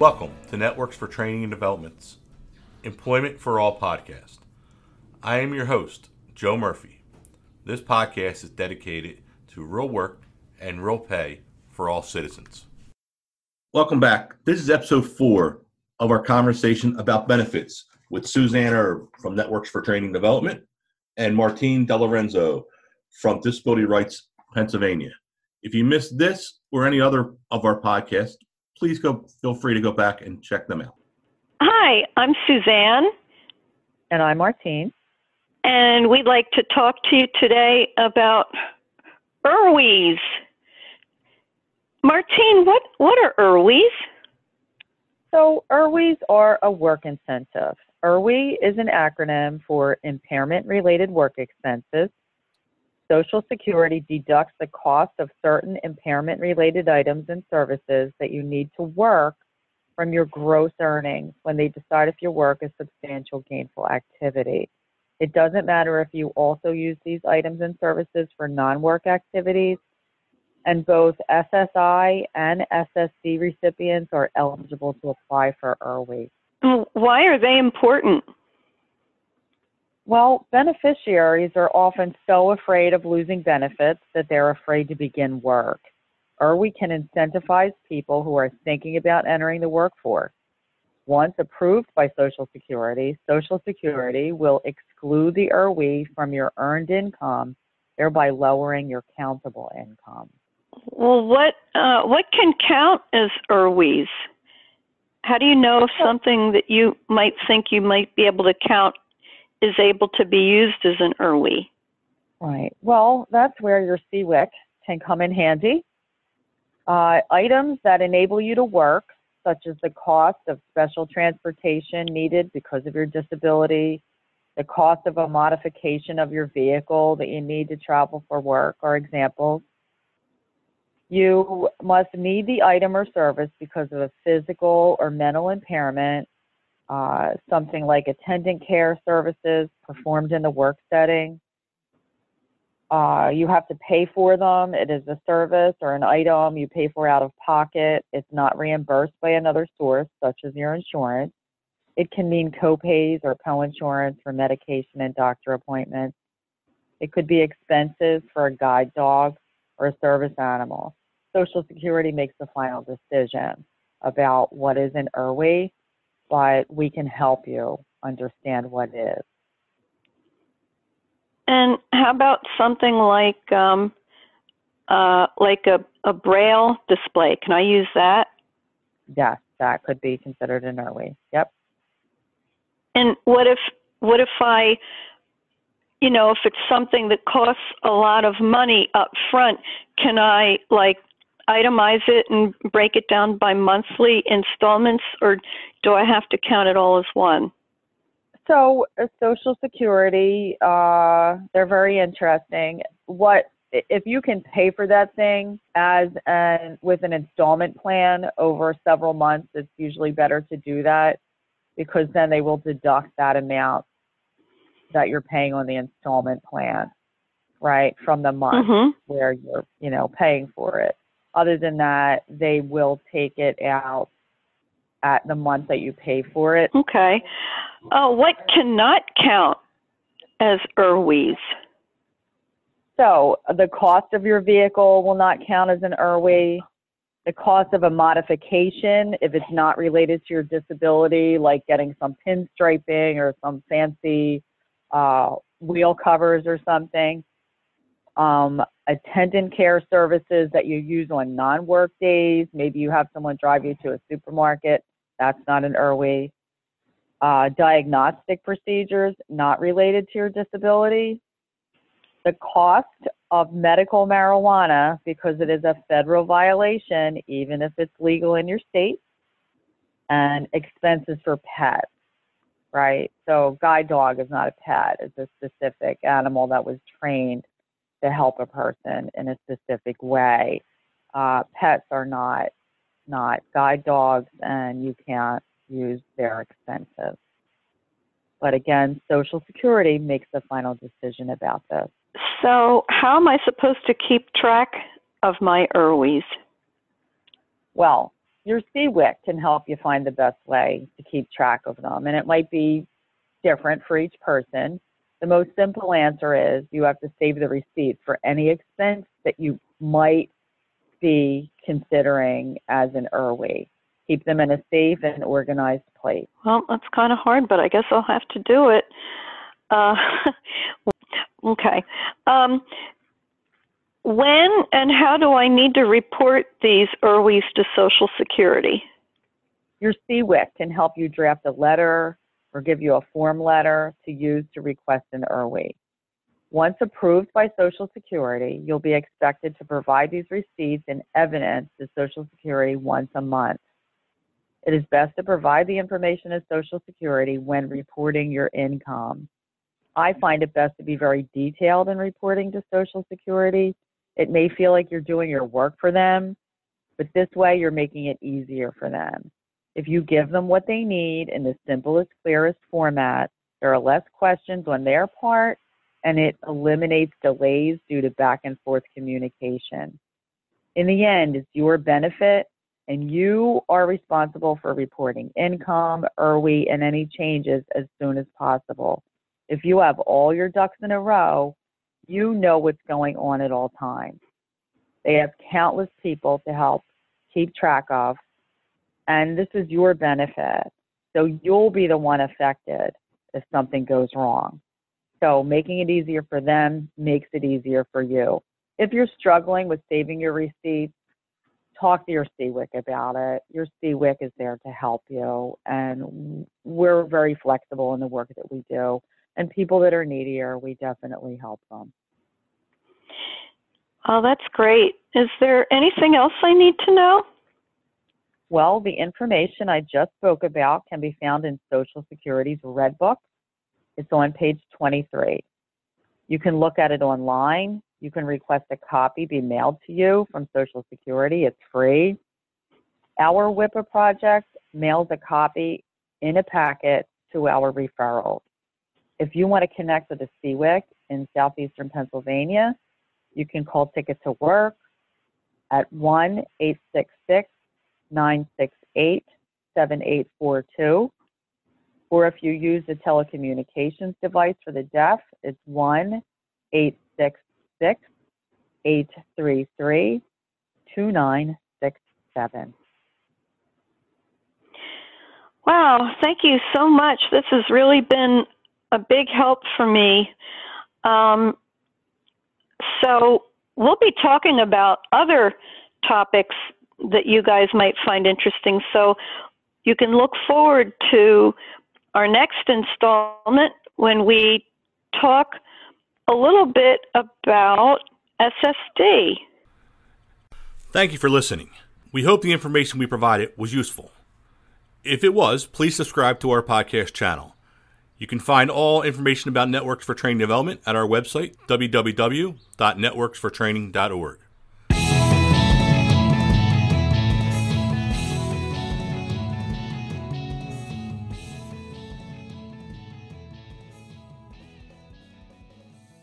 Welcome to Networks for Training and Development's Employment for All podcast. I am your host, Joe Murphy. This podcast is dedicated to real work and real pay for all citizens. Welcome back. This is episode four of our conversation about benefits with Suzanne Erb from Networks for Training and Development and Martine DeLorenzo from Disability Rights Pennsylvania. If you missed this or any other of our podcasts, please go feel free to go back and check them out. Hi, I'm Suzanne. And I'm Martine. And we'd like to talk to you today about IRWIs. Martine, what, what are IRWIs? So, IRWIs are a work incentive. IRWI is an acronym for Impairment Related Work Expenses. Social Security deducts the cost of certain impairment related items and services that you need to work from your gross earnings when they decide if your work is substantial gainful activity. It doesn't matter if you also use these items and services for non work activities, and both SSI and SSD recipients are eligible to apply for IRWI. Why are they important? Well, beneficiaries are often so afraid of losing benefits that they're afraid to begin work. IRWI can incentivize people who are thinking about entering the workforce. Once approved by Social Security, Social Security will exclude the IRWI from your earned income, thereby lowering your countable income. Well, what uh, what can count as IRWIs? How do you know if something that you might think you might be able to count is able to be used as an IRWI? Right. Well, that's where your CWIC can come in handy. Uh, items that enable you to work, such as the cost of special transportation needed because of your disability, the cost of a modification of your vehicle that you need to travel for work, are examples. You must need the item or service because of a physical or mental impairment uh, something like attendant care services performed in the work setting. Uh, you have to pay for them. It is a service or an item you pay for out of pocket. It's not reimbursed by another source, such as your insurance. It can mean copays or co-insurance for medication and doctor appointments. It could be expenses for a guide dog or a service animal. Social Security makes the final decision about what is an IRWI but we can help you understand what is. And how about something like um, uh, like a, a braille display? Can I use that? Yes, that could be considered an IRWI. Yep. And what if what if I, you know, if it's something that costs a lot of money up front, can I like itemize it and break it down by monthly installments, or do I have to count it all as one? So, uh, Social Security, uh, they're very interesting. What if you can pay for that thing as an with an installment plan over several months? It's usually better to do that because then they will deduct that amount that you're paying on the installment plan, right, from the month mm-hmm. where you're you know paying for it. Other than that, they will take it out at the month that you pay for it. Okay. Uh, what cannot count as IRWIs? So the cost of your vehicle will not count as an IRWI. The cost of a modification, if it's not related to your disability, like getting some pinstriping or some fancy uh, wheel covers or something, um, attendant care services that you use on non-work days. Maybe you have someone drive you to a supermarket. That's not an IRWI. Uh, diagnostic procedures not related to your disability. The cost of medical marijuana, because it is a federal violation, even if it's legal in your state, and expenses for pets, right? So, guide dog is not a pet, it's a specific animal that was trained to help a person in a specific way. Uh, pets are not not guide dogs, and you can't use their expenses. But again, Social Security makes the final decision about this. So, how am I supposed to keep track of my IRWIs? Well, your CWIC can help you find the best way to keep track of them. And it might be different for each person. The most simple answer is you have to save the receipt for any expense that you might be considering as an IRWI. Keep them in a safe and organized place. Well, that's kind of hard, but I guess I'll have to do it. Uh, okay. Um, when and how do I need to report these IRWIs to Social Security? Your CWIC can help you draft a letter or give you a form letter to use to request an IRWI. Once approved by Social Security, you'll be expected to provide these receipts and evidence to Social Security once a month. It is best to provide the information to Social Security when reporting your income. I find it best to be very detailed in reporting to Social Security. It may feel like you're doing your work for them, but this way you're making it easier for them. If you give them what they need in the simplest, clearest format, there are less questions on their part and it eliminates delays due to back and forth communication. In the end, it's your benefit and you are responsible for reporting income, IRWI, and any changes as soon as possible. If you have all your ducks in a row, you know what's going on at all times. They have countless people to help keep track of, and this is your benefit. So you'll be the one affected if something goes wrong. So making it easier for them makes it easier for you. If you're struggling with saving your receipts, talk to your CWIC about it. Your CWIC is there to help you, and we're very flexible in the work that we do. And people that are needier, we definitely help them. Oh, that's great. Is there anything else I need to know? Well, the information I just spoke about can be found in Social Security's Red Book. It's on page 23. You can look at it online. You can request a copy be mailed to you from Social Security. It's free. Our WIPA project mails a copy in a packet to our referrals. If you want to connect with a CWIC in southeastern Pennsylvania, you can call Ticket to Work at 1 866 968 7842. Or if you use a telecommunications device for the deaf, it's 1 866 833 2967. Wow, thank you so much. This has really been a big help for me. Um, so, we'll be talking about other topics that you guys might find interesting. So, you can look forward to our next installment when we talk a little bit about SSD. Thank you for listening. We hope the information we provided was useful. If it was, please subscribe to our podcast channel. You can find all information about Networks for Training Development at our website, www.networksfortraining.org.